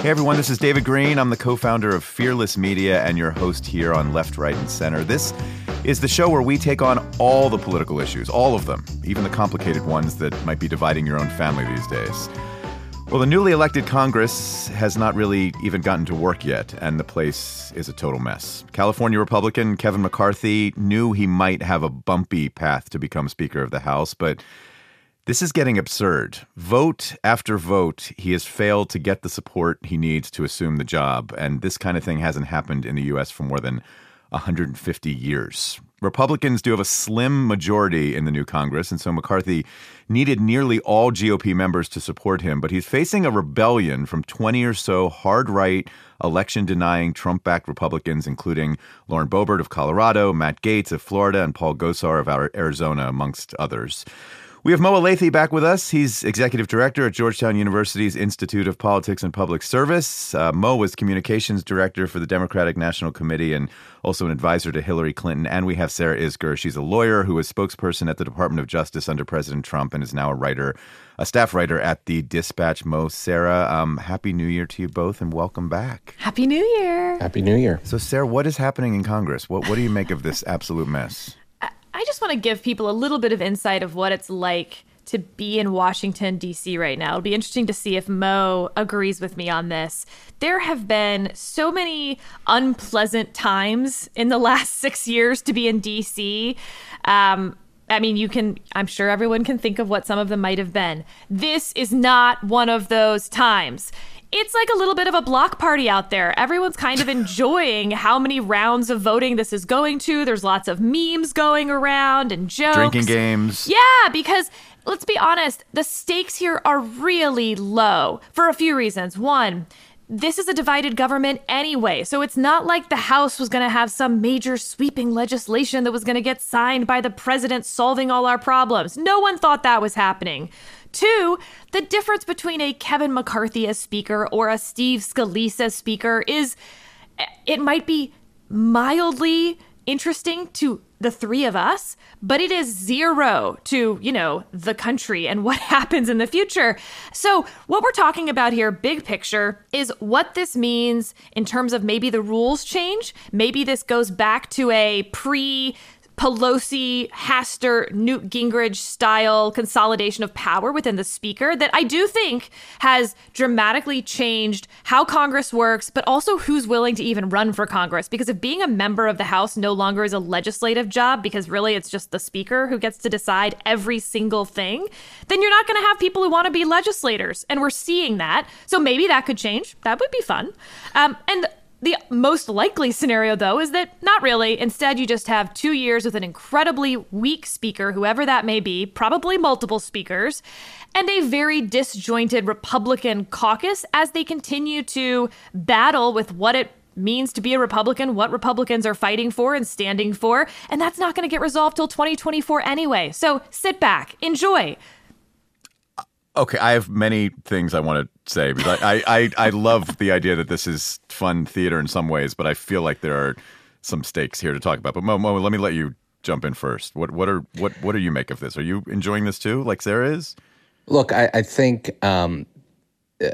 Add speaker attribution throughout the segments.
Speaker 1: Hey everyone, this is David Greene. I'm the co founder of Fearless Media and your host here on Left, Right, and Center. This is the show where we take on all the political issues, all of them, even the complicated ones that might be dividing your own family these days. Well, the newly elected Congress has not really even gotten to work yet, and the place is a total mess. California Republican Kevin McCarthy knew he might have a bumpy path to become Speaker of the House, but this is getting absurd. Vote after vote, he has failed to get the support he needs to assume the job. And this kind of thing hasn't happened in the U.S. for more than 150 years. Republicans do have a slim majority in the new Congress, and so McCarthy needed nearly all GOP members to support him. But he's facing a rebellion from 20 or so hard right, election denying Trump backed Republicans, including Lauren Boebert of Colorado, Matt Gaetz of Florida, and Paul Gosar of Arizona, amongst others. We have Mo Elleithee back with us. He's executive director at Georgetown University's Institute of Politics and Public Service. Uh, Mo was communications director for the Democratic National Committee and also an advisor to Hillary Clinton. And we have Sarah Isgur. She's a lawyer who was spokesperson at the Department of Justice under President Trump and is now a writer, a staff writer at the Dispatch. Mo, Sarah, um, happy New Year to you both and welcome back.
Speaker 2: Happy New Year.
Speaker 3: Happy New Year.
Speaker 1: So, Sarah, what is happening in Congress? What, what do you make of this absolute mess?
Speaker 2: I just want to give people a little bit of insight of what it's like to be in Washington, D.C. right now. It'll be interesting to see if Mo agrees with me on this. There have been so many unpleasant times in the last six years to be in D.C. Um, I mean, you can, I'm sure everyone can think of what some of them might have been. This is not one of those times it's like a little bit of a block party out there. Everyone's kind of enjoying how many rounds of voting this is going to. There's lots of memes going around and jokes.
Speaker 1: Drinking games.
Speaker 2: Yeah, because let's be honest, the stakes here are really low for a few reasons. One, this is a divided government anyway. So it's not like the House was going to have some major sweeping legislation that was going to get signed by the president solving all our problems. No one thought that was happening. Two, the difference between a Kevin McCarthy as speaker or a Steve Scalise as speaker is it might be mildly interesting to the three of us, but it is zero to, you know, the country and what happens in the future. So, what we're talking about here, big picture, is what this means in terms of maybe the rules change. Maybe this goes back to a pre Pelosi, Hastert, Newt Gingrich style consolidation of power within the speaker that I do think has dramatically changed how Congress works, but also who's willing to even run for Congress. Because if being a member of the House no longer is a legislative job, because really it's just the speaker who gets to decide every single thing, then you're not going to have people who want to be legislators. And we're seeing that. So maybe that could change. That would be fun. Um, and the most likely scenario, though, is that not really. Instead, you just have two years with an incredibly weak speaker, whoever that may be, probably multiple speakers, and a very disjointed Republican caucus as they continue to battle with what it means to be a Republican, what Republicans are fighting for and standing for. And that's not going to get resolved till 2024 anyway. So sit back, enjoy.
Speaker 1: Okay, I have many things I want to say because I, I, I, love the idea that this is fun theater in some ways, but I feel like there are some stakes here to talk about. But Mo, Mo let me let you jump in first. What what are what what do you make of this? Are you enjoying this too, like Sarah is?
Speaker 3: Look, I, I think um, uh,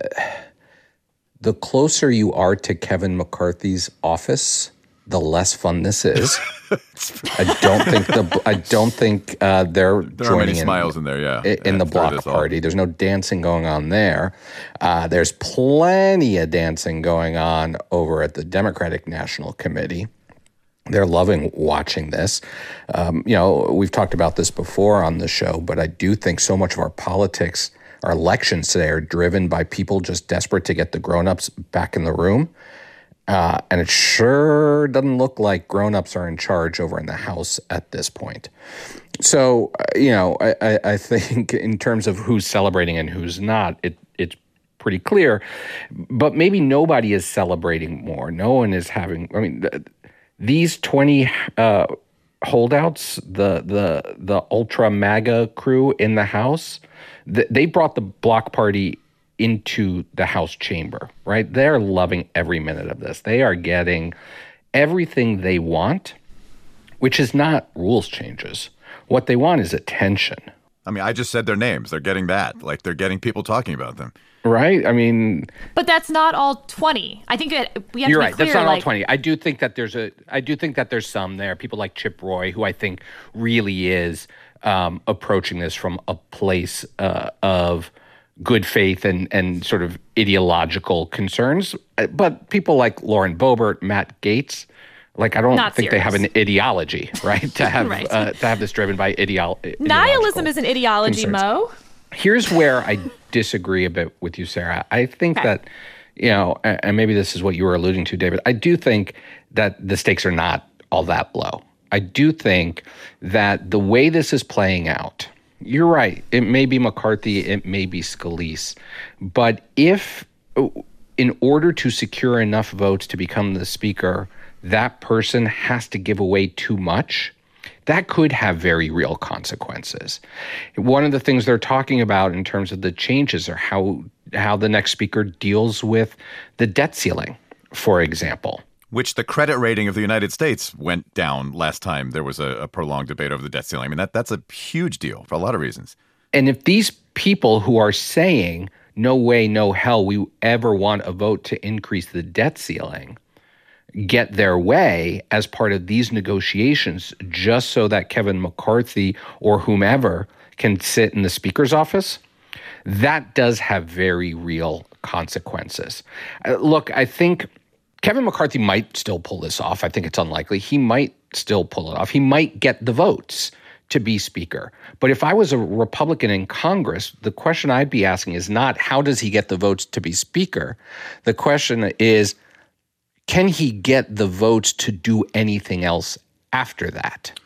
Speaker 3: the closer you are to Kevin McCarthy's office, the less fun this is. I don't think the I don't think uh, they're
Speaker 1: there
Speaker 3: joining
Speaker 1: in, smiles in there. Yeah,
Speaker 3: in, in the block party. There's no dancing going on there. Uh, there's plenty of dancing going on over at the Democratic National Committee. They're loving watching this. Um, you know, we've talked about this before on the show, but I do think so much of our politics, our elections today, are driven by people just desperate to get the grown-ups back in the room uh, and it sure doesn't look like grown-ups are in charge over in the house at this point. So, uh, you know, I, I think in terms of who's celebrating and who's not, it it's pretty clear. But maybe nobody is celebrating more. No one is having. I mean, th- these twenty uh, holdouts, the the the ultra MAGA crew in the House, th- they brought the block party into the House chamber, right? They're loving every minute of this. They are getting everything they want, which is not rules changes. What they want is attention.
Speaker 1: I mean, I just said their names. They're getting that. Like they're getting people talking about them.
Speaker 3: Right? I mean,
Speaker 2: but that's not all 20. I think that we have
Speaker 3: you're
Speaker 2: to
Speaker 3: right.
Speaker 2: clear.
Speaker 3: that's not all 20. I do think that there's a. I do think that there's some there. People like Chip Roy, who I think really is um, approaching this from a place uh, of good faith and and sort of ideological concerns. Uh, But people like Lauren Boebert, Matt Gaetz, like I don't
Speaker 2: Not
Speaker 3: think they have an ideology, right? To have
Speaker 2: Right.
Speaker 3: uh, to have this driven by ideology.
Speaker 2: Nihilism is an ideology,
Speaker 3: concerns.
Speaker 2: Mo.
Speaker 3: Here's where I disagree a bit with you, Sarah. I think
Speaker 2: Okay.
Speaker 3: that, you know, and maybe this is what you were alluding to, David. I do think that the stakes are not all that low. I do think that the way this is playing out, you're right. It may be McCarthy, it may be Scalise, but if, in order to secure enough votes to become the speaker, that person has to give away too much that could have very real consequences. One of the things they're talking about in terms of the changes are how how the next speaker deals with the debt ceiling, for example.
Speaker 1: Which the credit rating of the United States went down last time there was a, a prolonged debate over the debt ceiling. I mean, that, that's a huge deal for a lot of reasons.
Speaker 3: And if these people who are saying no way, no hell, we ever want a vote to increase the debt ceiling, get their way as part of these negotiations just so that Kevin McCarthy or whomever can sit in the speaker's office, that does have very real consequences. Uh, look, I think Kevin McCarthy might still pull this off. I think it's unlikely. He might still pull it off. He might get the votes to be speaker. But if I was a Republican in Congress, the question I'd be asking is not how does he get the votes to be speaker? The question is can he get the votes to do anything else after that?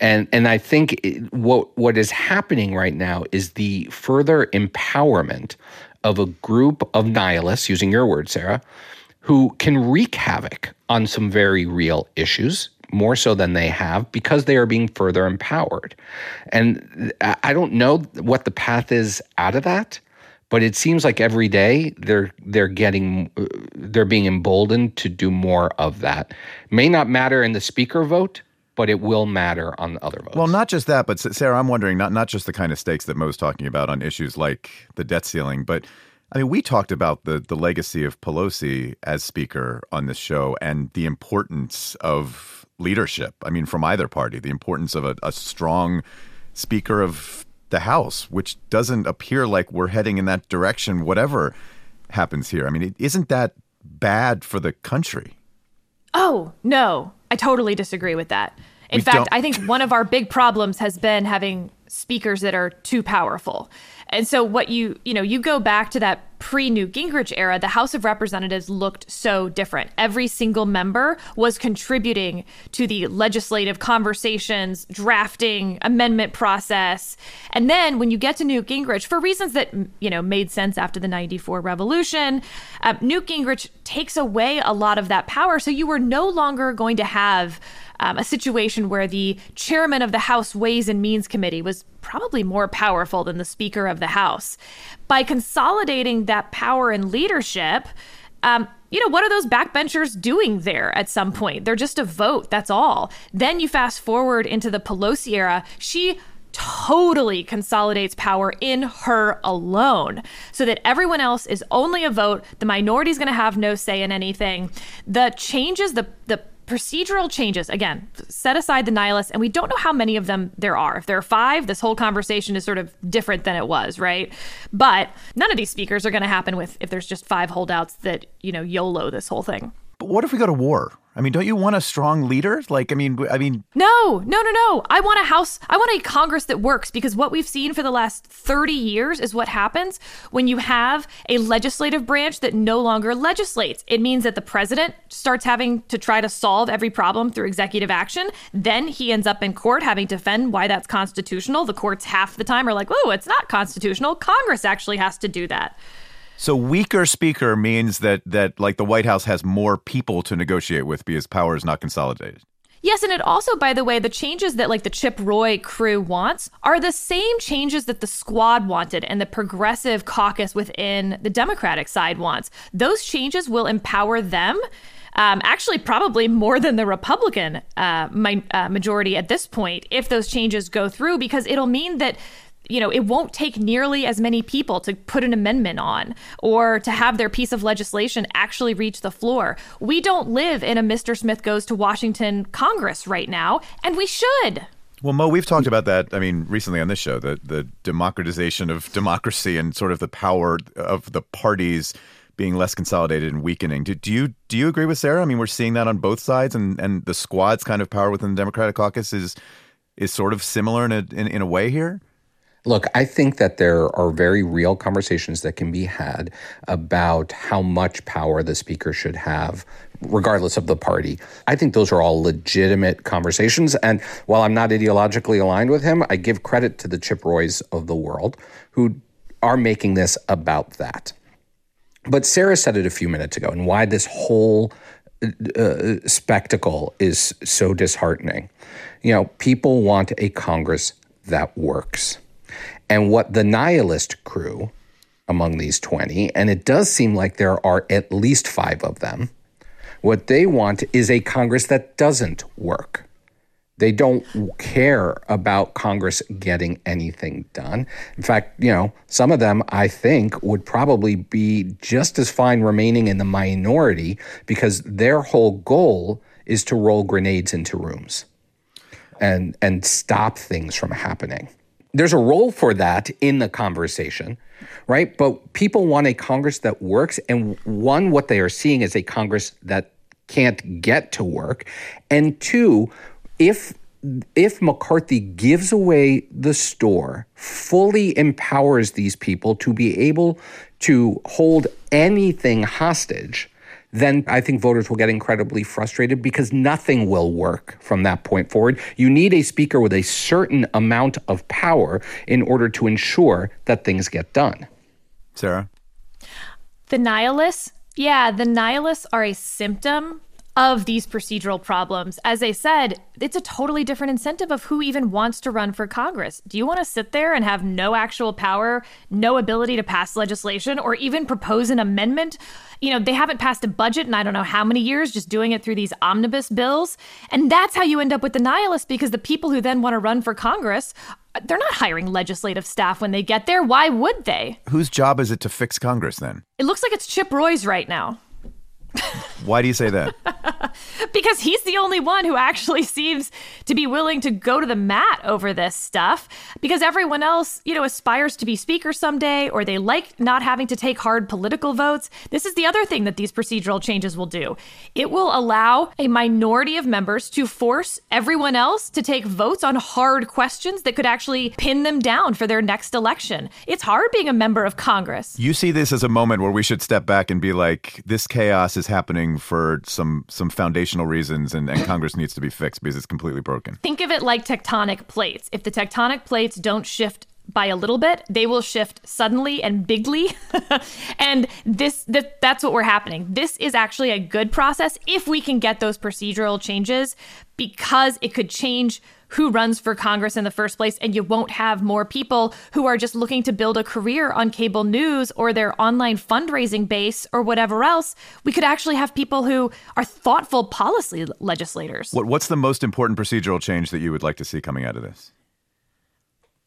Speaker 3: And and I think what what is happening right now is the further empowerment of a group of nihilists, using your word, Sarah, who can wreak havoc on some very real issues, more so than they have, because they are being further empowered. And I don't know what the path is out of that, but it seems like every day they're they're getting they're being emboldened to do more of that. May not matter in the speaker vote, but it will matter on the other votes.
Speaker 1: Well, not just that, but Sarah, I'm wondering not not just the kind of stakes that Mo's talking about on issues like the debt ceiling, but I mean, we talked about the the legacy of Pelosi as speaker on this show and the importance of leadership. I mean, from either party, the importance of a, a strong speaker of the House, which doesn't appear like we're heading in that direction. Whatever happens here, I mean, isn't that bad for the country?
Speaker 2: Oh, no. I totally disagree with that. In
Speaker 1: We
Speaker 2: fact,
Speaker 1: don't-
Speaker 2: I think one of our big problems has been having speakers that are too powerful. And so what you, you know, you go back to that pre-Newt Gingrich era, the House of Representatives looked so different. Every single member was contributing to the legislative conversations, drafting, amendment process. And then when you get to Newt Gingrich, for reasons that, you know, made sense after the 94 revolution, uh, Newt Gingrich takes away a lot of that power. So you were no longer going to have um, a situation where the chairman of the House Ways and Means Committee was probably more powerful than the Speaker of the House. By consolidating that power and leadership, um, you know, what are those backbenchers doing there at some point? They're just a vote, that's all. Then you fast forward into the Pelosi era. She totally consolidates power in her alone so that everyone else is only a vote. The minority is going to have no say in anything. The changes, the, the procedural changes, again, set aside the nihilists, and we don't know how many of them there are. If there are five, this whole conversation is sort of different than it was, right? But none of these speakers are going to happen with if there's just five holdouts that, you know, YOLO this whole thing.
Speaker 1: But what if we go to war? I mean, don't you want a strong leader? Like, I mean, I mean,
Speaker 2: No, no, no, no. I want a house, I want a Congress that works because what we've seen for the last 30 years is what happens when you have a legislative branch that no longer legislates. It means that the president starts having to try to solve every problem through executive action. Then he ends up in court having to defend why that's constitutional. The courts half the time are like, oh, it's not constitutional. Congress actually has to do that.
Speaker 1: So weaker speaker means that that like the White House has more people to negotiate with because power is not consolidated.
Speaker 2: Yes, and it also, by the way, the changes that like the Chip Roy crew wants are the same changes that the squad wanted and the progressive caucus within the Democratic side wants. Those changes will empower them. Um, actually, probably more than the Republican uh, my, uh, majority at this point, if those changes go through, because it'll mean that you know, it won't take nearly as many people to put an amendment on or to have their piece of legislation actually reach the floor. We don't live in a Mr. Smith goes to Washington Congress right now, and we should.
Speaker 1: Well, Mo, we've talked about that. I mean, recently on this show, the the democratization of democracy and sort of the power of the parties being less consolidated and weakening. Do, do you do you agree with Sarah? I mean, we're seeing that on both sides, and and the squad's kind of power within the Democratic caucus is is sort of similar in a in, in a way here.
Speaker 3: Look, I think that there are very real conversations that can be had about how much power the speaker should have, regardless of the party. I think those are all legitimate conversations. And while I'm not ideologically aligned with him, I give credit to the Chip Roys of the world who are making this about that. But Sarah said it a few minutes ago, and why this whole uh, spectacle is so disheartening. You know, people want a Congress that works. And what the nihilist crew among these 20, and it does seem like there are at least five of them, what they want is a Congress that doesn't work. They don't care about Congress getting anything done. In fact, you know, some of them I think would probably be just as fine remaining in the minority because their whole goal is to roll grenades into rooms and and stop things from happening there's a role for that in the conversation, right? But people want a Congress that works. And one, what they are seeing is a Congress that can't get to work. And two, if if McCarthy gives away the store, fully empowers these people to be able to hold anything hostage, then I think voters will get incredibly frustrated because nothing will work from that point forward. You need a speaker with a certain amount of power in order to ensure that things get done.
Speaker 1: Sarah?
Speaker 2: The nihilists, yeah, the nihilists are a symptom of these procedural problems. As I said, it's a totally different incentive of who even wants to run for Congress. Do you want to sit there and have no actual power, no ability to pass legislation, or even propose an amendment? You know, they haven't passed a budget in I don't know how many years, just doing it through these omnibus bills. And that's how you end up with the nihilists because the people who then want to run for Congress they're not hiring legislative staff when they get there. Why would they?
Speaker 1: Whose job is it to fix Congress then?
Speaker 2: It looks like it's Chip Roy's right now.
Speaker 1: Why do you say that?
Speaker 2: because he's the only one who actually seems to be willing to go to the mat over this stuff. Because everyone else, you know, aspires to be speaker someday or they like not having to take hard political votes. This is the other thing that these procedural changes will do it will allow a minority of members to force everyone else to take votes on hard questions that could actually pin them down for their next election. It's hard being a member of Congress.
Speaker 1: You see this as a moment where we should step back and be like, this chaos is happening for some some foundational reasons and, and Congress needs to be fixed because it's completely broken.
Speaker 2: Think of it like tectonic plates. If the tectonic plates don't shift by a little bit, they will shift suddenly and bigly. and this that, that's what we're happening. This is actually a good process if we can get those procedural changes because it could change who runs for Congress in the first place, and you won't have more people who are just looking to build a career on cable news or their online fundraising base or whatever else. We could actually have people who are thoughtful policy legislators.
Speaker 1: What, what's the most important procedural change that you would like to see coming out of this?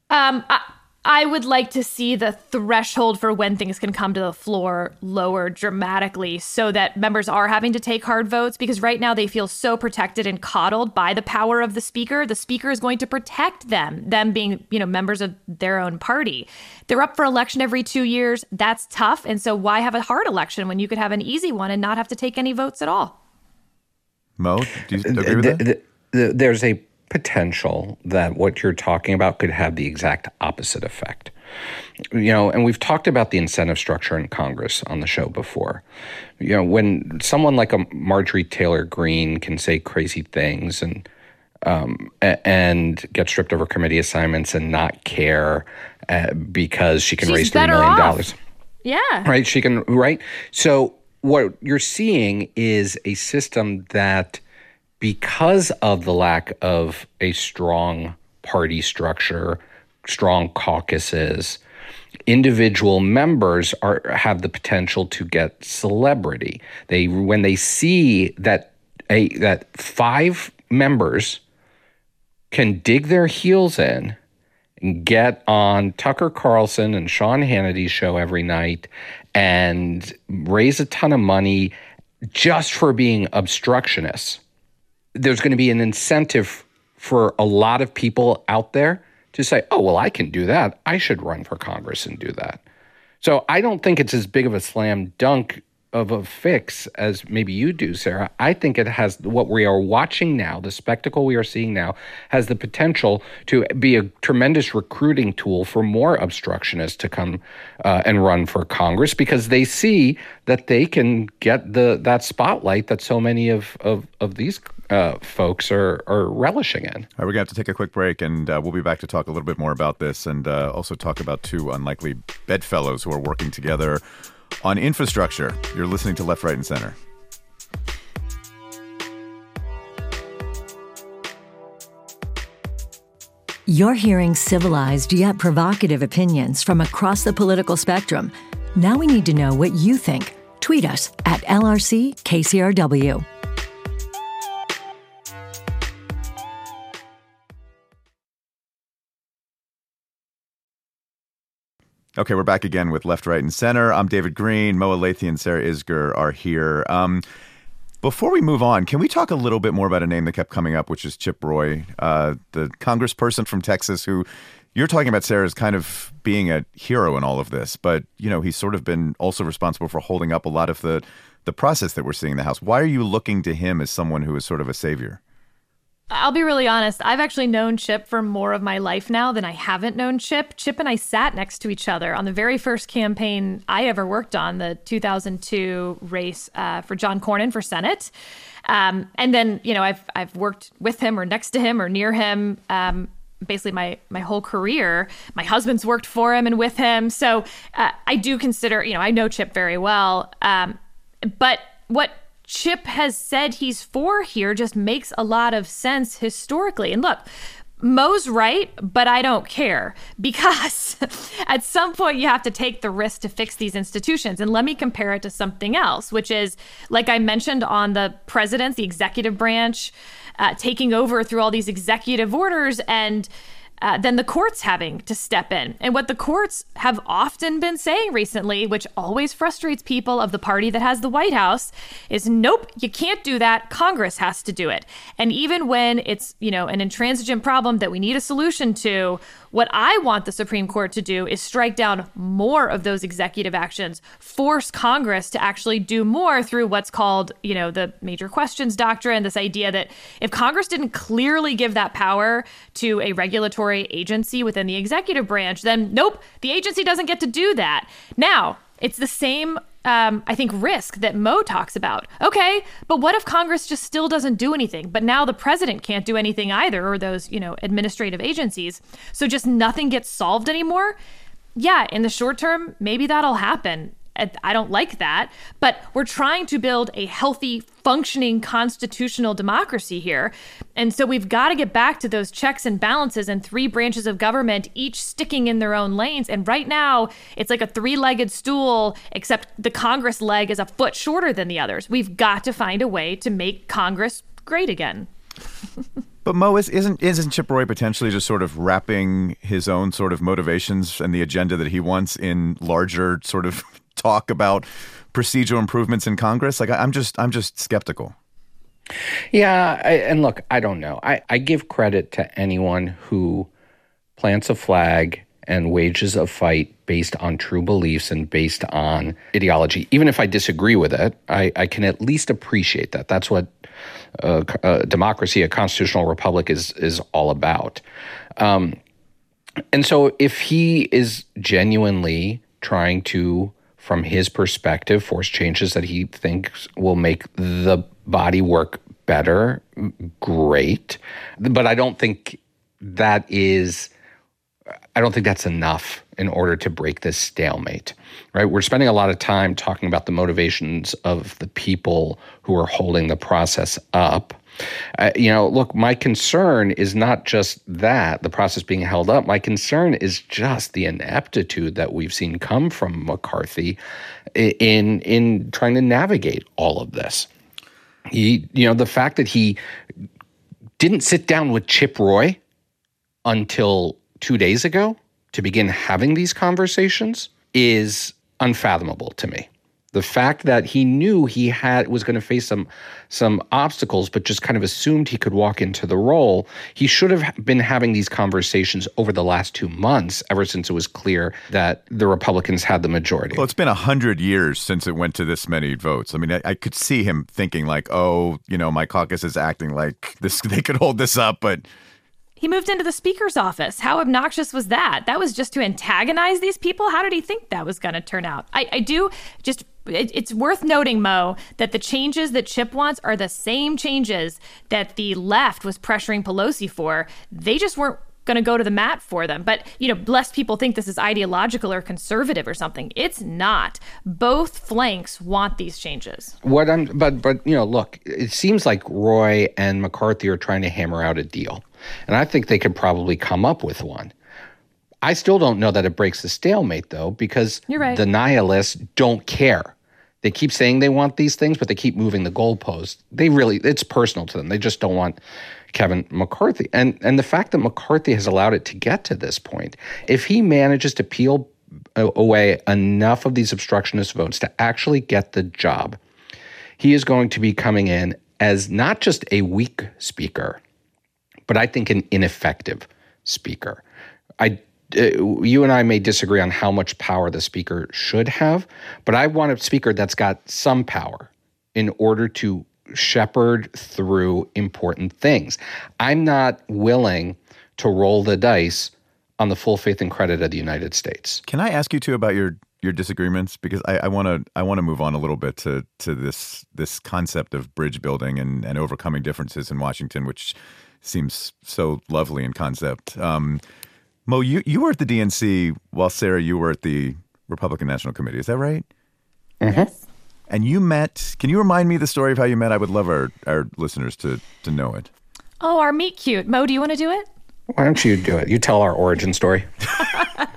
Speaker 2: Um, I, I would like to see the threshold for when things can come to the floor lower dramatically so that members are having to take hard votes because right now they feel so protected and coddled by the power of the speaker. The speaker is going to protect them, them being, you know, members of their own party. They're up for election every 2 years. That's tough. And so why have a hard election when you could have an easy one and not have to take any votes at all?
Speaker 1: Mo, do you uh, agree with that?
Speaker 3: There's a potential that what you're talking about could have the exact opposite effect. You know, and we've talked about the incentive structure in Congress on the show before. You know, when someone like a Marjorie Taylor Greene can say crazy things and um, and get stripped of her committee assignments and not care uh, because she can
Speaker 2: She's
Speaker 3: raise three million dollars.
Speaker 2: Yeah.
Speaker 3: Right. She can. Right. So what you're seeing is a system that because of the lack of a strong party structure, strong caucuses, individual members are have the potential to get celebrity. They when they see that a that five members can dig their heels in and get on Tucker Carlson and Sean Hannity's show every night and raise a ton of money just for being obstructionists. There's going to be an incentive for a lot of people out there to say, oh, well, I can do that. I should run for Congress and do that. So I don't think it's as big of a slam dunk of a fix as maybe you do, Sarah. I think it has what we are watching now, the spectacle we are seeing now, has the potential to be a tremendous recruiting tool for more obstructionists to come uh, and run for Congress because they see that they can get the that spotlight that so many of of, of these uh, folks are are relishing in. All
Speaker 1: right, we're going to have to take a quick break, and uh, we'll be back to talk a little bit more about this, and uh, also talk about two unlikely bedfellows who are working together on infrastructure. You're listening to Left, Right, and Center.
Speaker 4: You're hearing civilized yet provocative opinions from across the political spectrum. Now we need to know what you think. Tweet us at LRC
Speaker 1: Okay, we're back again with Left, Right, and Center. I'm David Greene. Mo Elleithee and Sarah Isgur are here. Um, before we move on, can we talk a little bit more about a name that kept coming up, which is Chip Roy, uh, the congressperson from Texas who you're talking about, Sarah, as kind of being a hero in all of this, but you know he's sort of been also responsible for holding up a lot of the the process that we're seeing in the House. Why are you looking to him as someone who is sort of a savior?
Speaker 2: I'll be really honest. I've actually known Chip for more of my life now than I haven't known Chip. Chip and I sat next to each other on the very first campaign I ever worked on, the 2002 race uh, for John Cornyn for Senate. Um, and then, you know, I've I've worked with him or next to him or near him. Um, basically my my whole career my husband's worked for him and with him so uh, i do consider you know i know chip very well um, but what Chip has said he's for here just makes a lot of sense historically. And look, Mo's right, but I don't care because at some point you have to take the risk to fix these institutions. And let me compare it to something else, which is like I mentioned on the president's, the executive branch, uh, taking over through all these executive orders and uh, than the courts having to step in. And what the courts have often been saying recently, which always frustrates people of the party that has the White House, is nope, you can't do that. Congress has to do it. And even when it's, you know, an intransigent problem that we need a solution to, what I want the Supreme Court to do is strike down more of those executive actions, force Congress to actually do more through what's called, you know, the major questions doctrine, this idea that if Congress didn't clearly give that power to a regulatory agency within the executive branch, then nope, the agency doesn't get to do that. Now, it's the same um, I think, risk that Mo talks about. Okay, but what if Congress just still doesn't do anything? But now the president can't do anything either, or those, you know, administrative agencies. So just nothing gets solved anymore? Yeah, in the short term, maybe that'll happen. I don't like that, but we're trying to build a healthy, functioning constitutional democracy here. And so we've got to get back to those checks and balances and three branches of government, each sticking in their own lanes. And right now, it's like a three legged stool, except the Congress leg is a foot shorter than the others. We've got to find a way to make Congress great again.
Speaker 1: But Mo is, isn't isn't Chip Roy potentially just sort of wrapping his own sort of motivations and the agenda that he wants in larger sort of talk about procedural improvements in Congress? Like, I'm just, I'm just skeptical.
Speaker 3: Yeah, I, and look, I don't know. I, I give credit to anyone who plants a flag and wages a fight based on true beliefs and based on ideology. Even if I disagree with it, I, I can at least appreciate that. That's what uh, a democracy, a constitutional republic, is is all about. Um, and so, if he is genuinely trying to from his perspective, force changes that he thinks will make the body work better, great. But I don't think that is, I don't think that's enough in order to break this stalemate, right? We're spending a lot of time talking about the motivations of the people who are holding the process up. Uh, you know, look, my concern is not just that, the process being held up. My concern is just the ineptitude that we've seen come from McCarthy in in trying to navigate all of this. He, you know, the fact that he didn't sit down with Chip Roy until two days ago to begin having these conversations is unfathomable to me. The fact that he knew he had was going to face some some obstacles, but just kind of assumed he could walk into the role. He should have been having these conversations over the last two months, ever since it was clear that the Republicans had the majority.
Speaker 1: Well, it's been a hundred years since it went to this many votes. I mean, I, I could see him thinking like, "Oh, you know, my caucus is acting like this; they could hold this up," but
Speaker 2: he moved into the speaker's office. How obnoxious was that? That was just to antagonize these people. How did he think that was going to turn out? I, I do just it, it's worth noting, Mo, that the changes that Chip wants are the same changes that the left was pressuring Pelosi for. They just weren't going to go to the mat for them. But, you know, lest people think this is ideological or conservative or something. It's not. Both flanks want these changes.
Speaker 3: What I'm, but, but, you know, look, it seems like Roy and McCarthy are trying to hammer out a deal. And I think they could probably come up with one. I still don't know that it breaks the stalemate though, because
Speaker 2: right.
Speaker 3: the nihilists don't care. They keep saying they want these things, but they keep moving the goalpost. They really, it's personal to them. They just don't want Kevin McCarthy. And and the fact that McCarthy has allowed it to get to this point, if he manages to peel away enough of these obstructionist votes to actually get the job, he is going to be coming in as not just a weak speaker, but I think an ineffective speaker. I you and I may disagree on how much power the speaker should have, but I want a speaker that's got some power in order to shepherd through important things. I'm not willing to roll the dice on the full faith and credit of the United States.
Speaker 1: Can I ask you too about your your disagreements because I want to I want to move on a little bit to to this this concept of bridge building and and overcoming differences in Washington, which seems so lovely in concept. Um, Mo, you, you were at the DNC while Sarah, you were at the Republican National Committee. Is that right?
Speaker 3: Mm-hmm. Yes.
Speaker 1: And you met. Can you remind me the story of how you met? I would love our, our listeners to to know it.
Speaker 2: Oh, our meet cute. Mo, do you want to do it?
Speaker 3: Why don't you do it? You tell our origin story.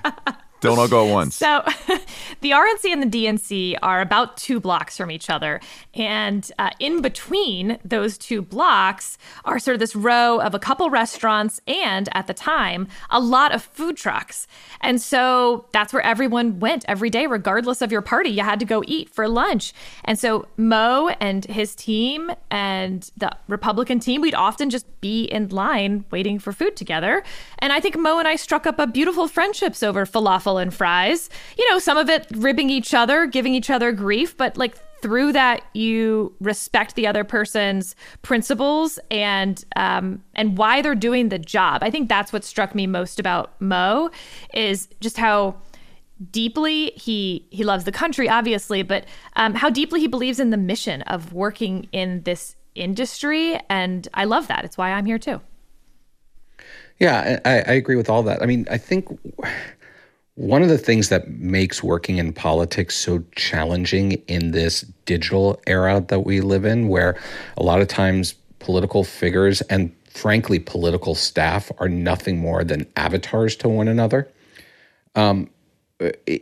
Speaker 1: Don't all go at once.
Speaker 2: So, the RNC and the DNC are about two blocks from each other. And uh, in between those two blocks are sort of this row of a couple restaurants and, at the time, a lot of food trucks. And so that's where everyone went every day, regardless of your party. You had to go eat for lunch. And so Mo and his team and the Republican team, we'd often just be in line waiting for food together. And I think Mo and I struck up a beautiful friendships over falafel and fries. You know, some of it ribbing each other, giving each other grief, but like through that you respect the other person's principles and um, and why they're doing the job. I think that's what struck me most about Mo is just how deeply he he loves the country, obviously, but um, how deeply he believes in the mission of working in this industry, and I love that. It's why I'm here too.
Speaker 3: Yeah, I, I agree with all that. I mean, I think one of the things that makes working in politics so challenging in this digital era that we live in, where a lot of times political figures and frankly political staff are nothing more than avatars to one another, um,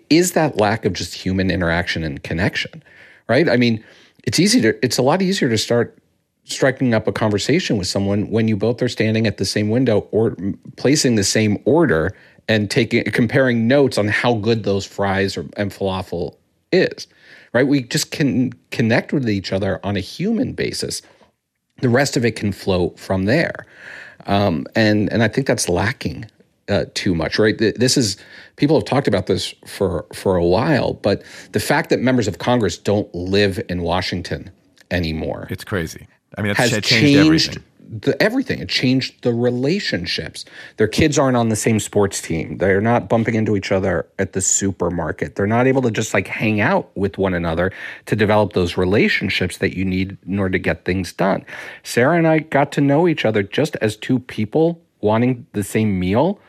Speaker 3: is that lack of just human interaction and connection, right? I mean, it's easy to, it's a lot easier to start striking up a conversation with someone when you both are standing at the same window or placing the same order and taking comparing notes on how good those fries or, and falafel is right? We just can connect with each other on a human basis. The rest of it can flow from there. Um, and and i think that's lacking uh, too much right? This is people have talked about this for for a while but the fact that members of congress don't live in washington anymore
Speaker 1: it's crazy. I mean it's
Speaker 3: has
Speaker 1: changed,
Speaker 3: changed
Speaker 1: everything
Speaker 3: the everything. It changed the relationships. Their kids aren't on the same sports team. They're not bumping into each other at the supermarket. They're not able to just like hang out with one another to develop those relationships that you need in order to get things done. Sarah and I got to know each other just as two people wanting the same meal.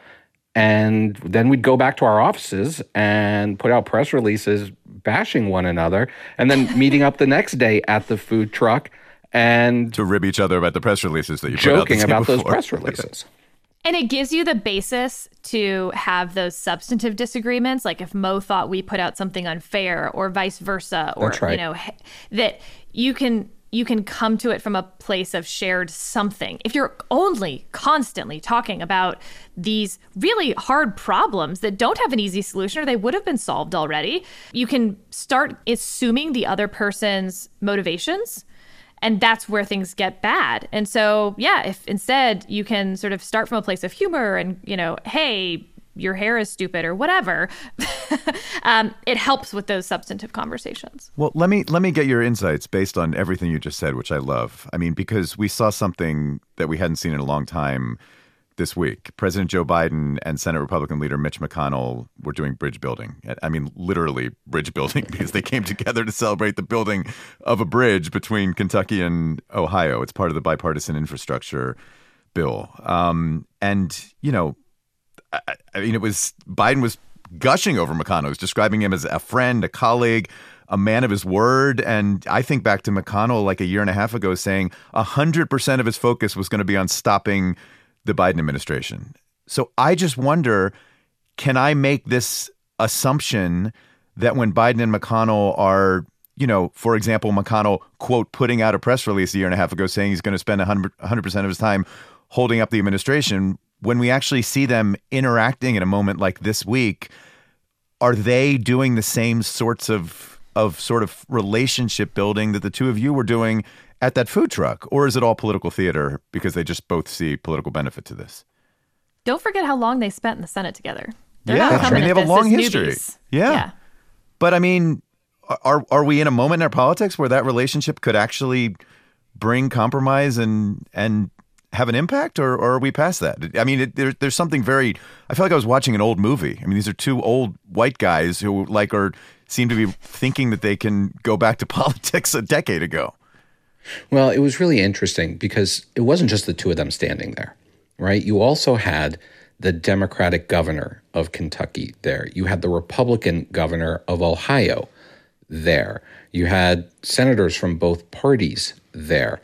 Speaker 3: And then we'd go back to our offices and put out press releases bashing one another and then meeting up the next day at the food truck and
Speaker 1: to rib each other about the press releases that you
Speaker 3: joking
Speaker 1: about
Speaker 3: before. those press releases.
Speaker 2: And it gives you the basis to have those substantive disagreements. Like if Mo thought we put out something unfair or vice versa, or,
Speaker 3: right.
Speaker 2: you know, that you can you can come to it from a place of shared something. If you're only constantly talking about these really hard problems that don't have an easy solution or they would have been solved already, you can start assuming the other person's motivations and that's where things get bad. And so, yeah, if instead you can sort of start from a place of humor and, you know, hey, your hair is stupid or whatever, um, it helps with those substantive conversations.
Speaker 1: Well, let me let me get your insights based on everything you just said, which I love. I mean, because we saw something that we hadn't seen in a long time this week. President Joe Biden and Senate Republican leader Mitch McConnell were doing bridge building. I mean, literally bridge building because they came together to celebrate the building of a bridge between Kentucky and Ohio. It's part of the bipartisan infrastructure bill. Um, and, you know, I, I mean, it was Biden was gushing over McConnell, he was describing him as a friend, a colleague, a man of his word. And I think back to McConnell like a year and a half ago saying 100% of his focus was going to be on stopping the Biden administration. So I just wonder can I make this assumption that when Biden and McConnell are, you know, for example, McConnell, quote, putting out a press release a year and a half ago saying he's going to spend 100, 100% of his time holding up the administration, when we actually see them interacting in a moment like this week, are they doing the same sorts of of sort of relationship building that the two of you were doing at that food truck? Or is it all political theater because they just both see political benefit to this?
Speaker 2: Don't forget how long they spent in the Senate together. They're
Speaker 1: yeah, I mean, they have a long history. Yeah.
Speaker 2: yeah.
Speaker 1: But I mean, are are we in a moment in our politics where that relationship could actually bring compromise and and have an impact, or, or are we past that? I mean, it, there, there's something very. I feel like I was watching an old movie. I mean, these are two old white guys who like are seem to be thinking that they can go back to politics a decade ago.
Speaker 3: Well, it was really interesting because it wasn't just the two of them standing there, right? You also had the Democratic governor of Kentucky there. You had the Republican governor of Ohio there. You had senators from both parties there.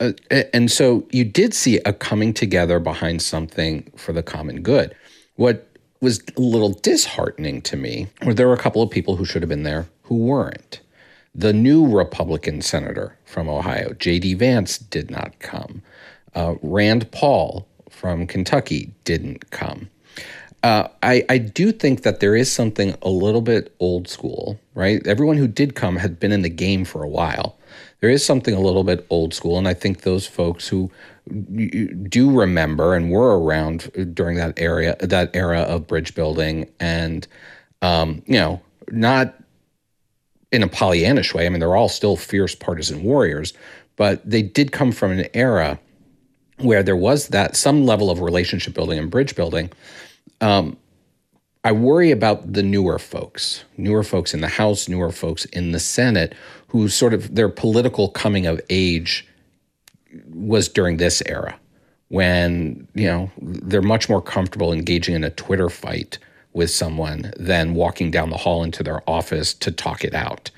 Speaker 3: Uh, and so you did see a coming together behind something for the common good. What was a little disheartening to me were there were a couple of people who should have been there who weren't. The new Republican senator from Ohio, J.D. Vance, did not come. Uh, Rand Paul from Kentucky didn't come. Uh, I, I do think that there is something a little bit old school, right? Everyone who did come had been in the game for a while. There is something a little bit old school, and I think those folks who do remember and were around during that area, that era of bridge building, and um, you know, not in a Pollyannish way. I mean, they're all still fierce partisan warriors, but they did come from an era where there was that some level of relationship building and bridge building. Um, I worry about the newer folks, newer folks in the House, newer folks in the Senate, who sort of their political coming of age was during this era when you know they're much more comfortable engaging in a Twitter fight with someone than walking down the hall into their office to talk it out.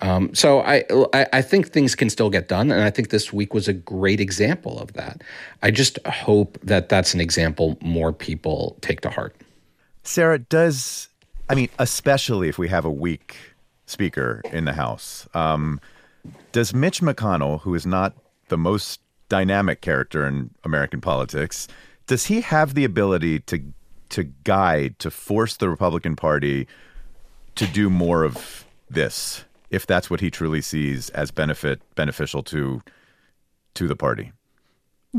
Speaker 3: Um, so I, I think things can still get done, and I think this week was a great example of that. I just hope that that's an example more people take to heart.
Speaker 1: Sarah, does I mean, especially if we have a weak speaker in the House, um, does Mitch McConnell, who is not the most dynamic character in American politics, does he have the ability to to guide to force the Republican Party to do more of this if that's what he truly sees as benefit beneficial to to the party.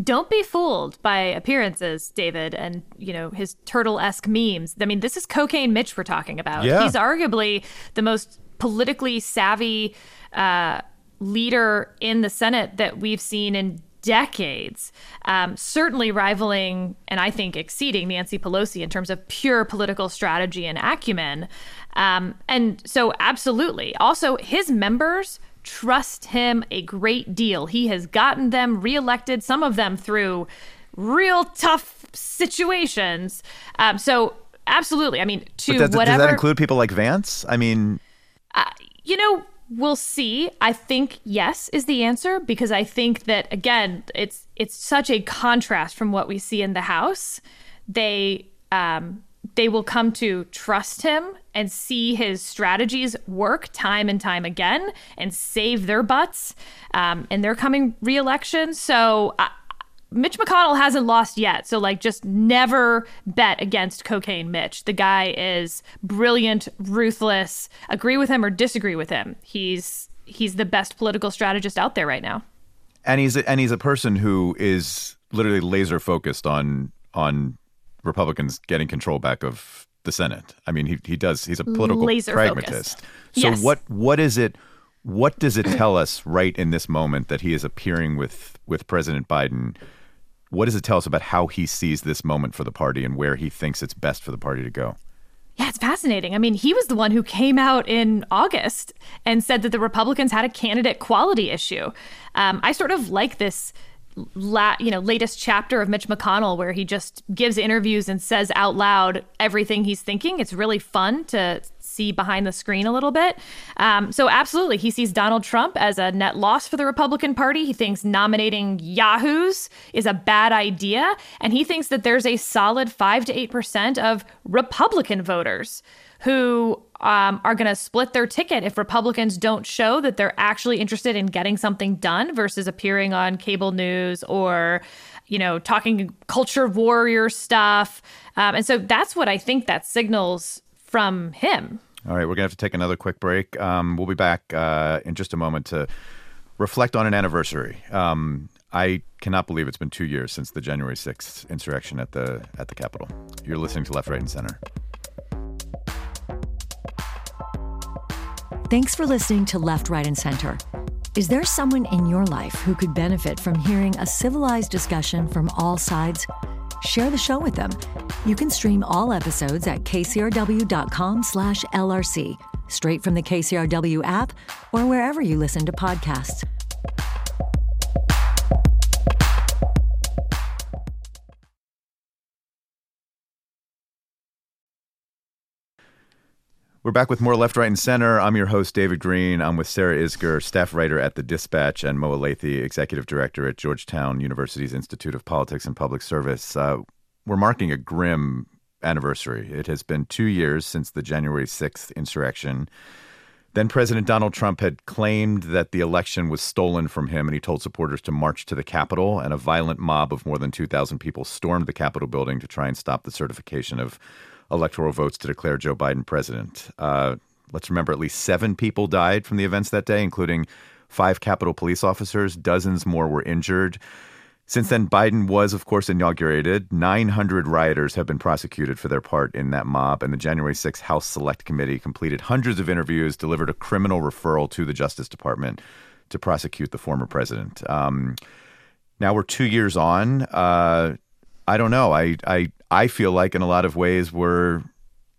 Speaker 2: Don't be fooled by appearances, David, and you know his turtle-esque memes. I mean, this is cocaine Mitch we're talking about.
Speaker 1: Yeah.
Speaker 2: He's arguably the most politically savvy uh, leader in the Senate that we've seen in decades, um, certainly rivaling and I think exceeding Nancy Pelosi in terms of pure political strategy and acumen. Um, and so, absolutely. Also, his members trust him a great deal. He has gotten them reelected, some of them through real tough situations. Um, so, absolutely. I mean, to
Speaker 1: does,
Speaker 2: whatever.
Speaker 1: Does that include people like Vance? I mean,
Speaker 2: uh, you know, we'll see. I think yes is the answer because I think that again, it's it's such a contrast from what we see in the House. They um, they will come to trust him and see his strategies work time and time again and save their butts um, in their coming reelection. So. Uh, Mitch McConnell hasn't lost yet. So, like, just never bet against Cocaine Mitch. The guy is brilliant, ruthless. Agree with him or disagree with him. He's he's the best political strategist out there right now.
Speaker 1: And he's a, and he's a person who is literally laser focused on on Republicans getting control back of the Senate. I mean, he he does. He's a political laser pragmatist. Focused. So
Speaker 2: yes.
Speaker 1: what what is it? What does it tell us right in this moment that he is appearing with with President Biden? What does it tell us about how he sees this moment for the party and where he thinks it's best for the party to go?
Speaker 2: Yeah, it's fascinating. I mean, he was the one who came out in August and said that the Republicans had a candidate quality issue. Um, I sort of like this la- you know latest chapter of Mitch McConnell where he just gives interviews and says out loud everything he's thinking. It's really fun to see behind the screen a little bit. Um, so absolutely, he sees Donald Trump as a net loss for the Republican Party. He thinks nominating yahoos is a bad idea, and he thinks that there's a solid five to eight percent of Republican voters who um, are going to split their ticket if Republicans don't show that they're actually interested in getting something done versus appearing on cable news or, you know, talking culture warrior stuff. Um, and so that's what I think that signals from him.
Speaker 1: All right, we're going to have to take another quick break. Um, we'll be back uh, in just a moment to reflect on an anniversary. Um, I cannot believe it's been two years since the January 6th insurrection at the at the Capitol. You're listening to Left, Right, and Center.
Speaker 4: Thanks for listening to Left, Right, and Center. Is there someone in your life who could benefit from hearing a civilized discussion from all sides? Share the show with them. You can stream all episodes at kcrw.com/lrc, straight from the KCRW app or wherever you listen to podcasts.
Speaker 1: We're back with more Left, Right, and Center. I'm your host, David Greene. I'm with Sarah Isgur, staff writer at The Dispatch, and Mo Elleithee, executive director at Georgetown University's Institute of Politics and Public Service. Uh, we're marking a grim anniversary. It has been two years since the January 6th insurrection. Then President Donald Trump had claimed that the election was stolen from him, and he told supporters to march to the Capitol. And a violent mob of more than 2,000 people stormed the Capitol building to try and stop the certification of electoral votes to declare Joe Biden president. Uh, let's remember at least seven people died from the events that day, including five Capitol police officers. Dozens more were injured. Since then, Biden was, of course, inaugurated. 900 rioters have been prosecuted for their part in that mob, and the January 6th House Select Committee completed hundreds of interviews, delivered a criminal referral to the Justice Department to prosecute the former president. Um, now we're two years on. Uh, I don't know. I, I I feel like in a lot of ways we're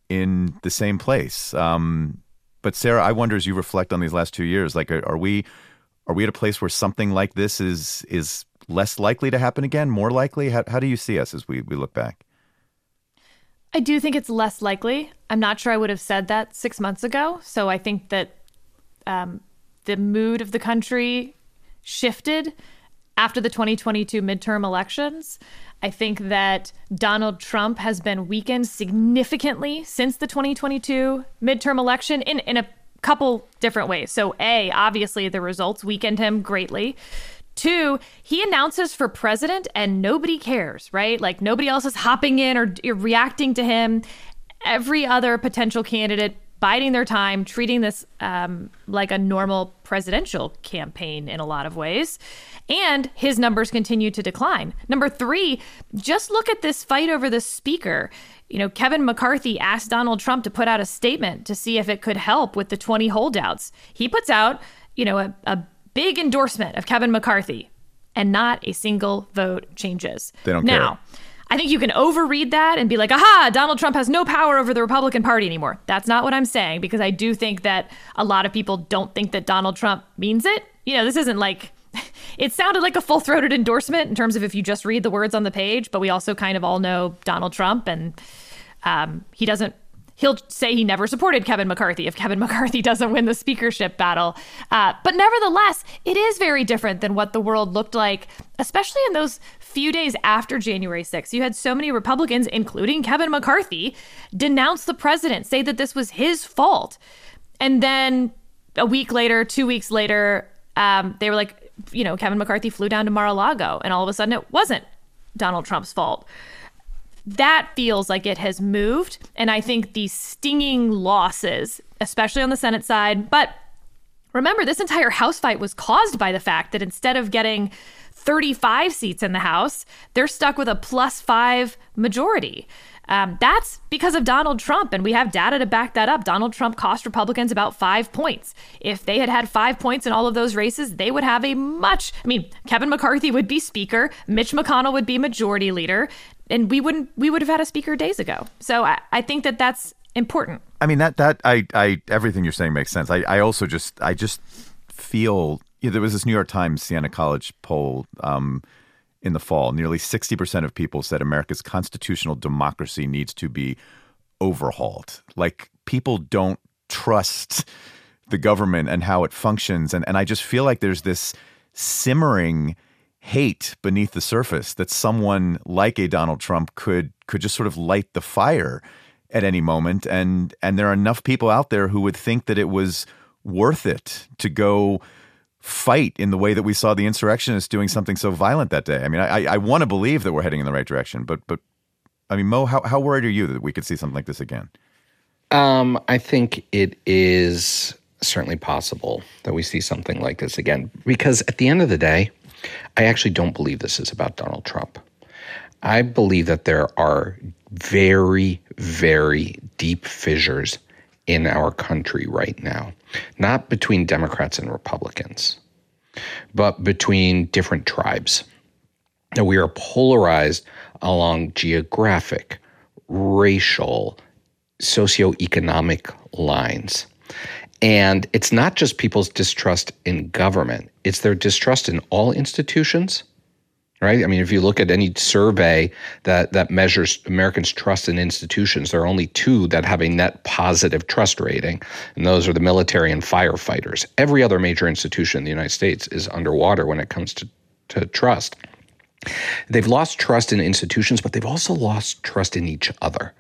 Speaker 1: in the same place. Um, but Sarah, I wonder as you reflect on these last two years, like are, are we are we at a place where something like this is is less likely to happen again, more likely? How, how do you see us as we, we look back?
Speaker 2: I do think it's less likely. I'm not sure I would have said that six months ago. So I think that um, the mood of the country shifted after the 2022 midterm elections. I think that Donald Trump has been weakened significantly since the 2022 midterm election in, in a couple different ways. So, A, obviously the results weakened him greatly. Two, he announces for president and nobody cares, right? Like nobody else is hopping in or, or reacting to him. Every other potential candidate biding their time, treating this um, like a normal presidential campaign in a lot of ways. And his numbers continue to decline. Number three, just look at this fight over the speaker. You know, Kevin McCarthy asked Donald Trump to put out a statement to see if it could help with the 20 holdouts. He puts out, you know, a, a big endorsement of Kevin McCarthy, and not a single vote changes.
Speaker 1: They don't
Speaker 2: now,
Speaker 1: care.
Speaker 2: I think you can overread that and be like, aha, Donald Trump has no power over the Republican Party anymore. That's not what I'm saying because I do think that a lot of people don't think that Donald Trump means it. You know, this isn't like, it sounded like a full throated endorsement in terms of if you just read the words on the page, but we also kind of all know Donald Trump and um, he doesn't. he'll say he never supported Kevin McCarthy if Kevin McCarthy doesn't win the speakership battle. Uh, but nevertheless, it is very different than what the world looked like, especially in those few days after January 6th. You had so many Republicans, including Kevin McCarthy, denounce the president, say that this was his fault. And then a week later, two weeks later, um, they were like, you know, Kevin McCarthy flew down to Mar a Lago, and all of a sudden it wasn't Donald Trump's fault that feels like it has moved. And I think these stinging losses, especially on the Senate side, but remember, this entire House fight was caused by the fact that instead of getting 35 seats in the House, they're stuck with a plus five majority. Um, that's because of Donald Trump, and we have data to back that up. Donald Trump cost Republicans about five points. If they had had five points in all of those races, they would have a much, I mean, Kevin McCarthy would be Speaker, Mitch McConnell would be Majority Leader and we wouldn't we would have had a speaker days ago. So I, I think that that's important.
Speaker 1: I mean that that I I everything you're saying makes sense. I I also just I just feel know, there was this New York Times Siena College poll um, in the fall. Nearly 60% of people said America's constitutional democracy needs to be overhauled. Like people don't trust the government and how it functions and and I just feel like there's this simmering hate beneath the surface that someone like a Donald Trump could could just sort of light the fire at any moment and and there are enough people out there who would think that it was worth it to go fight in the way that we saw the insurrectionists doing something so violent that day. I mean, I, I want to believe that we're heading in the right direction, but but I mean, Mo, how, how worried are you that we could see something like this again?
Speaker 3: Um, I think it is certainly possible that we see something like this again because at the end of the day, I actually don't believe this is about Donald Trump. I believe that there are very, very deep fissures in our country right now, not between Democrats and Republicans, but between different tribes. Now, we are polarized along geographic, racial, socioeconomic lines. And it's not just people's distrust in government, it's their distrust in all institutions. Right? I mean, if you look at any survey that, that measures Americans' trust in institutions, there are only two that have a net positive trust rating, and those are the military and firefighters. Every other major institution in the United States is underwater when it comes to, to trust. They've lost trust in institutions, but they've also lost trust in each other.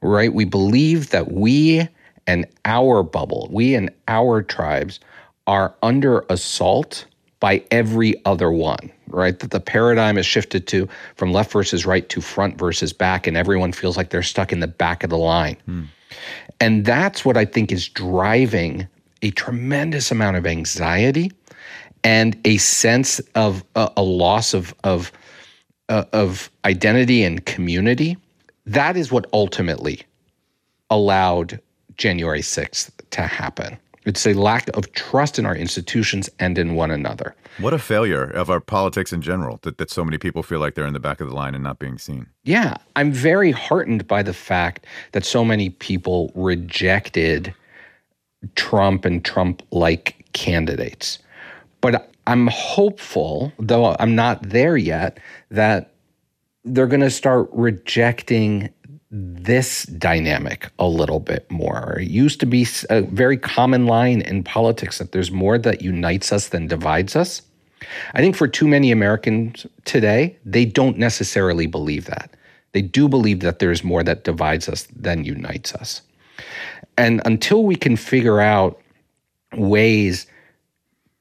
Speaker 3: Right? We believe that we and our bubble, we and our tribes are under assault by every other one, right? That the paradigm has shifted to from left versus right to front versus back, and everyone feels like they're stuck in the back of the line. Hmm. And that's what I think is driving a tremendous amount of anxiety and a sense of uh, a loss of of uh, of identity and community. That is what ultimately allowed January 6th to happen. It's a lack of trust in our institutions and in one another.
Speaker 1: What a failure of our politics in general that, that so many people feel like they're in the back of the line and not being seen.
Speaker 3: Yeah. I'm very heartened by the fact that so many people rejected Trump and Trump like candidates. But I'm hopeful, though I'm not there yet, that they're going to start rejecting this dynamic a little bit more. It used to be a very common line in politics that there's more that unites us than divides us. I think for too many Americans today, they don't necessarily believe that. They do believe that there's more that divides us than unites us. And until we can figure out ways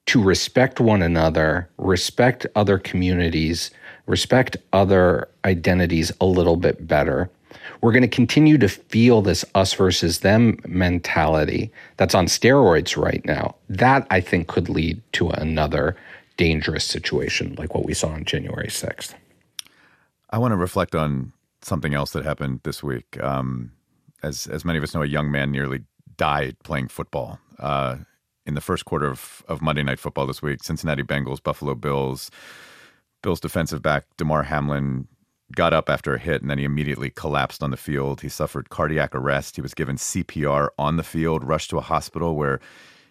Speaker 3: to respect one another, respect other communities, respect other identities a little bit better, we're going to continue to feel this us versus them mentality that's on steroids right now. That I think could lead to another dangerous situation like what we saw on January 6th.
Speaker 1: I want to reflect on something else that happened this week. Um, as as many of us know, a young man nearly died playing football uh, in the first quarter of, of Monday Night Football this week. Cincinnati Bengals, Buffalo Bills. Bills defensive back Damar Hamlin got up after a hit and then he immediately collapsed on the field. He suffered cardiac arrest. He was given CPR on the field, rushed to a hospital where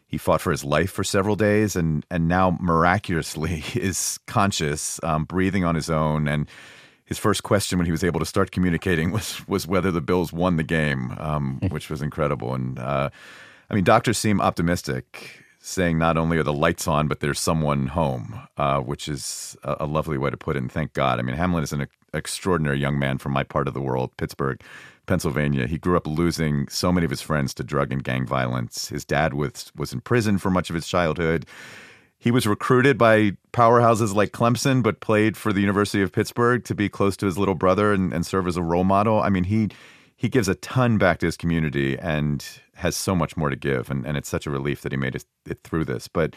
Speaker 1: he fought for his life for several days and and now miraculously is conscious, um, breathing on his own. And his first question when he was able to start communicating was was whether the Bills won the game, um, which was incredible. And uh, I mean, doctors seem optimistic, saying not only are the lights on, but there's someone home, uh, which is a, a, lovely way to put it. And thank God. I mean, Hamlin is an extraordinary young man from my part of the world, Pittsburgh. Pennsylvania. He grew up losing so many of his friends to drug and gang violence. His dad was was in prison for much of his childhood. He was recruited by powerhouses like Clemson, but played for the University of Pittsburgh to be close to his little brother and, and serve as a role model. I mean, he he gives a ton back to his community and has so much more to give. And, and it's such a relief that he made it, it through this. But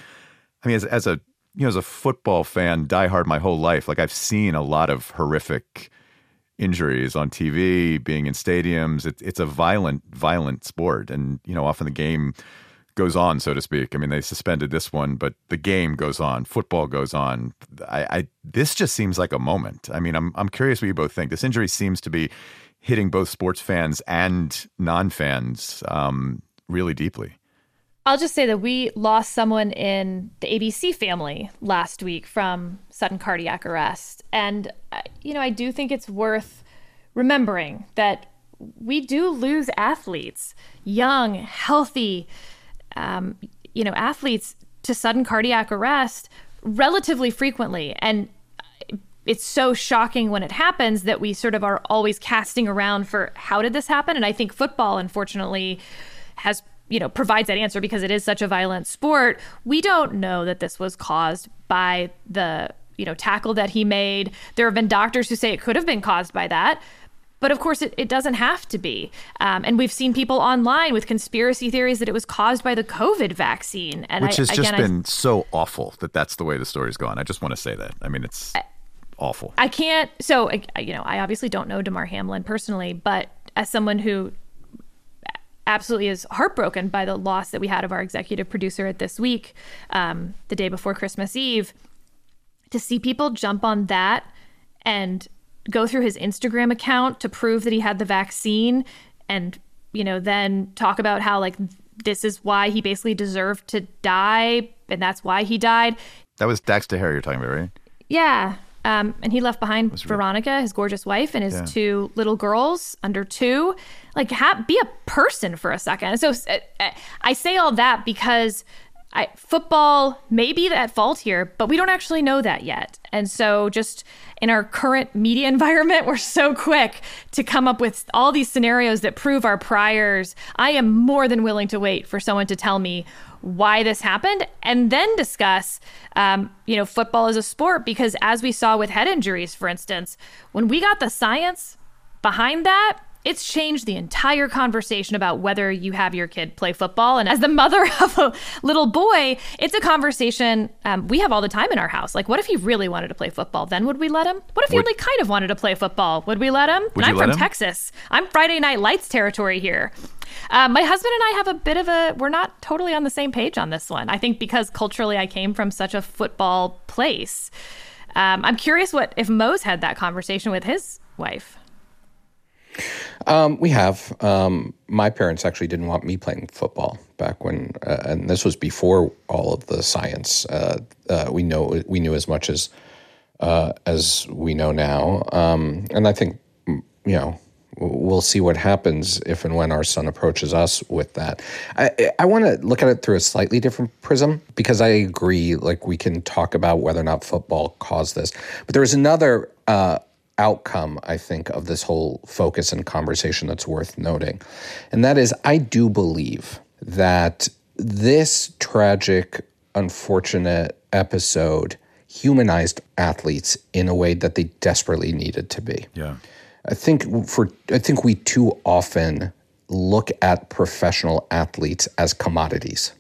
Speaker 1: I mean, as, as a you know, as a football fan, diehard my whole life, like I've seen a lot of horrific injuries on TV, being in stadiums. It, it's a violent, violent sport, and you know, often the game goes on, so to speak. I mean, they suspended this one, but the game goes on. Football goes on. I, I this just seems like a moment. I mean, I'm I'm curious what you both think. This injury seems to be hitting both sports fans and non fans um, really deeply.
Speaker 2: I'll just say that we lost someone in the ABC family last week from sudden cardiac arrest. And, uh, you know, I do think it's worth remembering that we do lose athletes, young, healthy, um, you know, athletes to sudden cardiac arrest relatively frequently. And it's so shocking when it happens that we sort of are always casting around for how did this happen? And I think football, unfortunately, has you know provides that answer because it is such a violent sport we don't know that this was caused by the you know tackle that he made there have been doctors who say it could have been caused by that but of course, it, it doesn't have to be. Um, and we've seen people online with conspiracy theories that it was caused by the COVID vaccine. And
Speaker 1: Which
Speaker 2: I,
Speaker 1: has
Speaker 2: just
Speaker 1: been I, so awful that that's the way the story's gone. I just want to say that. I mean, it's awful.
Speaker 2: I can't. So, you know, I obviously don't know Damar Hamlin personally, but as someone who absolutely is heartbroken by the loss that we had of our executive producer at this week, um, the day before Christmas Eve, to see people jump on that and go through his Instagram account to prove that he had the vaccine and, you know, then talk about how, like, this is why he basically deserved to die and that's why he died.
Speaker 1: That was Dax Tejera you're talking about, right?
Speaker 2: Yeah. Um, and he left behind Veronica, his gorgeous wife, and his yeah. two little girls under two. Like, ha- be a person for a second. So uh, I say all that because I, football may be at fault here, but we don't actually know that yet. And so, just in our current media environment, we're so quick to come up with all these scenarios that prove our priors. I am more than willing to wait for someone to tell me why this happened and then discuss um, you know football as a sport because as we saw with head injuries for instance when we got the science behind that it's changed the entire conversation about whether you have your kid play football. And as the mother of a little boy, it's a conversation um, we have all the time in our house. Like, what if he really wanted to play football? Then would we let him? What if he only kind of wanted to play football? Would we let him?
Speaker 1: And
Speaker 2: I'm from
Speaker 1: him?
Speaker 2: Texas. I'm Friday Night Lights territory here. Um, my husband and I have a bit of a, we're not totally on the same page on this one. I think because culturally I came from such a football place. Um, I'm curious what, if Mose had that conversation with his wife.
Speaker 3: Um, we have. Um, my parents actually didn't want me playing football back when, uh, and this was before all of the science. Uh, uh, we know we knew as much as uh, as we know now, um, and I think you know we'll see what happens if and when our son approaches us with that. I, I want to look at it through a slightly different prism because I agree. Like we can talk about whether or not football caused this, but there was another uh, outcome, I think, of this whole focus and conversation that's worth noting. And that is, I do believe that this tragic, unfortunate episode humanized athletes in a way that they desperately needed to be.
Speaker 1: Yeah.
Speaker 3: I think for I think we too often look at professional athletes as commodities.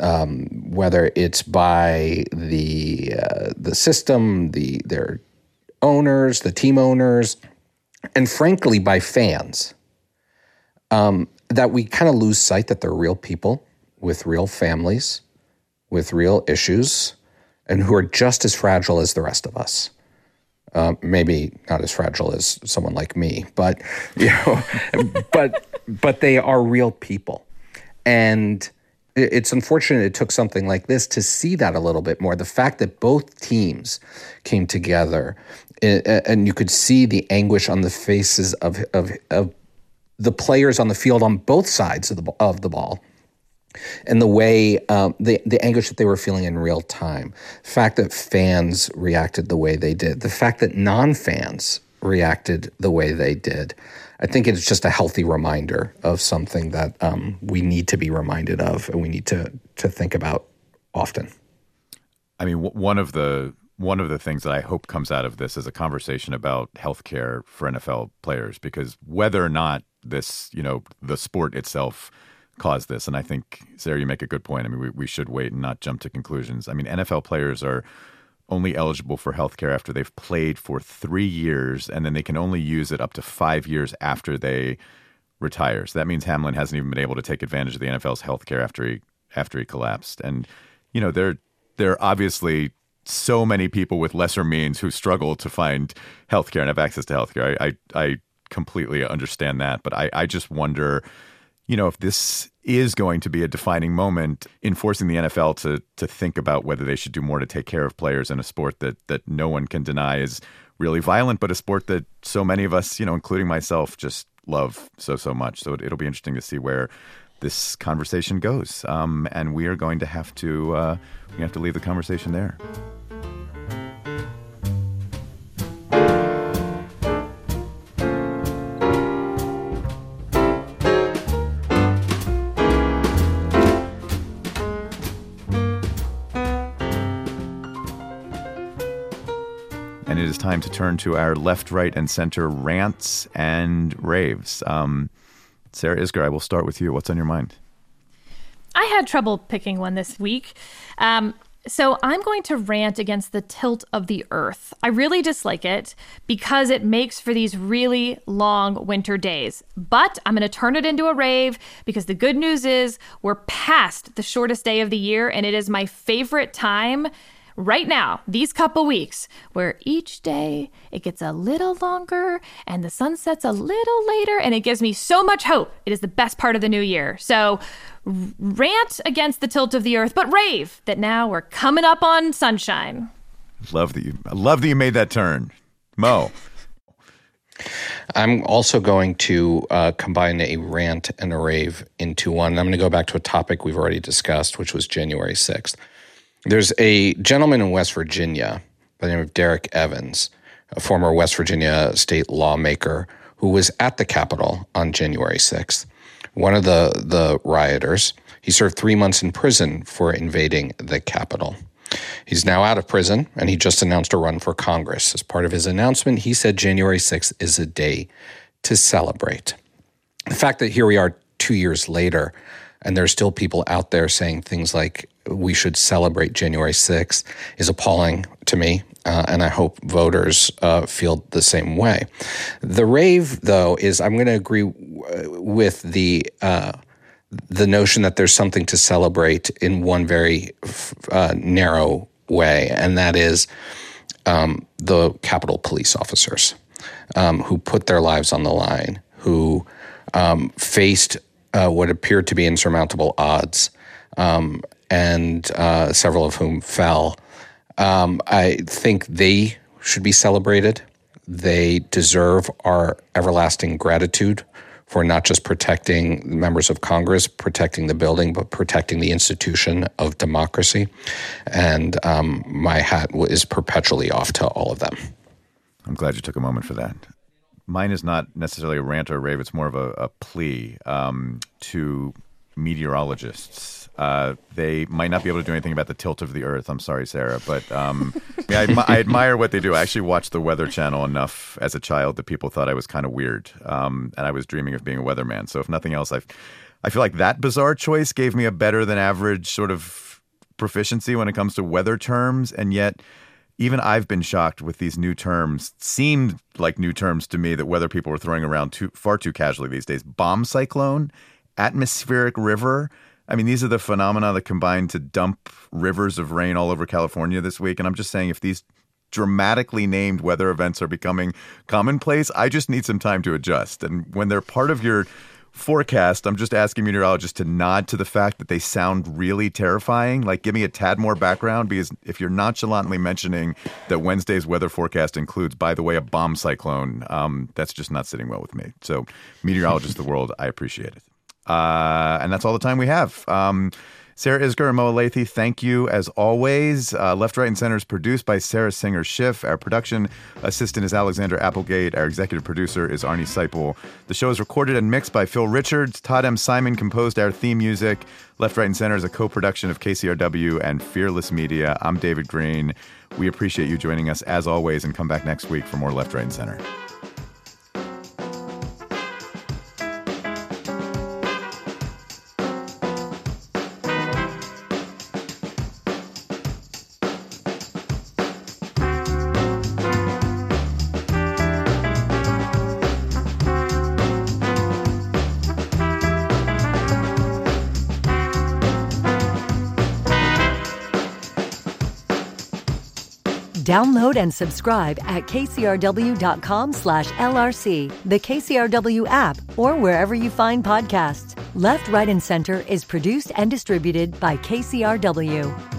Speaker 3: Um, whether it's by the uh, the system, the their owners, the team owners, and frankly, by fans, um, that we kind of lose sight that they're real people with real families, with real issues, and who are just as fragile as the rest of us. Uh, maybe not as fragile as someone like me, but you know, but but they are real people, and it's unfortunate it took something like this to see that a little bit more. The fact that both teams came together and you could see the anguish on the faces of, of, of the players on the field on both sides of the, of the ball and the way um, the the anguish that they were feeling in real time, the fact that fans reacted the way they did, the fact that non fans reacted the way they did, I think it's just a healthy reminder of something that um, we need to be reminded of and we need to to think about often.
Speaker 1: I mean, one of the one of the things that I hope comes out of this is a conversation about healthcare for NFL players, because whether or not this, you know, the sport itself caused this. And I think, Sarah, you make a good point. I mean, we, we should wait and not jump to conclusions. I mean, NFL players are only eligible for health care after they've played for three years, and then they can only use it up to five years after they retire. So that means Hamlin hasn't even been able to take advantage of the NFL's health care after he after he collapsed. And you know, there are obviously so many people with lesser means who struggle to find healthcare and have access to healthcare. I, I, I completely understand that, but I, I just wonder you know, if this is going to be a defining moment in forcing the NFL to to think about whether they should do more to take care of players in a sport that that no one can deny is really violent, but a sport that so many of us, you know, including myself, just love so so much. So it, will be interesting to see where this conversation goes, um, and we are going to have to uh, we have to leave the conversation there. And it is time to turn to our left, right, and center rants and raves. Um, Sarah Isgur, I will start with you. What's on your mind?
Speaker 2: I had trouble picking one this week. Um, so I'm going to rant against the tilt of the earth. I really dislike it because it makes for these really long winter days. But I'm going to turn it into a rave because the good news is we're past the shortest day of the year and it is my favorite time right now, these couple weeks, where each day it gets a little longer and the sun sets a little later, and it gives me so much hope. It is the best part of the new year. So, rant against the tilt of the earth, but rave that now we're coming up on sunshine.
Speaker 1: Love that you love that you made that turn. Mo.
Speaker 3: I'm also going to uh, combine a rant and a rave into one. I'm going to go back to a topic we've already discussed, which was January 6th. There's a gentleman in West Virginia by the name of Derek Evans, a former West Virginia state lawmaker who was at the Capitol on January 6th. One of the, the rioters, he served three months in prison for invading the Capitol. He's now out of prison and he just announced a run for Congress. As part of his announcement, he said January 6th is a day to celebrate. The fact that here we are two years later and there's still people out there saying things like we should celebrate January 6th is appalling to me. Uh, and I hope voters uh, feel the same way. The rave, though, is I'm going to agree w- with the uh, the notion that there's something to celebrate in one very uh, narrow way, and that is um, the Capitol police officers um, who put their lives on the line, who um, faced uh, what appeared to be insurmountable odds, um, and uh, several of whom fell. Um, I think they should be celebrated. They deserve our everlasting gratitude for not just protecting members of Congress, protecting the building, but protecting the institution of democracy. And um, my hat is perpetually off to all of them.
Speaker 1: I'm glad you took a moment for that mine is not necessarily a rant or a rave. It's more of a, a plea um, to meteorologists. Uh, they might not be able to do anything about the tilt of the Earth. I'm sorry, Sarah, but um, yeah, I, I, admire what they do. I actually watched the Weather Channel enough as a child that people thought I was kind of weird, um, and I was dreaming of being a weatherman. So if nothing else, I I feel like that bizarre choice gave me a better than average sort of proficiency when it comes to weather terms, and yet even I've been shocked with these new terms. Seemed like new terms to me that weather people were throwing around too far too casually these days. Bomb cyclone, atmospheric river. I mean, these are the phenomena that combine to dump rivers of rain all over California this week. And I'm just saying, if these dramatically named weather events are becoming commonplace, I just need some time to adjust. And when they're part of your forecast, I'm just asking meteorologists to nod to the fact that they sound really terrifying. Like, give me a tad more background because if you're nonchalantly mentioning that Wednesday's weather forecast includes, by the way, a bomb cyclone, um, that's just not sitting well with me. So, meteorologists of the world, I appreciate it. Uh, and that's all the time we have. Um, Sarah Isgur and Mo Elleithee, thank you as always. Uh, Left, Right, and Center is produced by Sarah Singer Schiff. Our production assistant is Alexander Applegate. Our executive producer is Arnie Seipel. The show is recorded and mixed by Phil Richards. Todd M. Simon composed our theme music. Left, Right, and Center is a co production of KCRW and Fearless Media. I'm David Greene. We appreciate you joining us as always and come back next week for more Left, Right, and Center.
Speaker 4: Download and subscribe at kcrw.com slash LRC, the KCRW app, or wherever you find podcasts. Left, Right, and Center is produced and distributed by KCRW.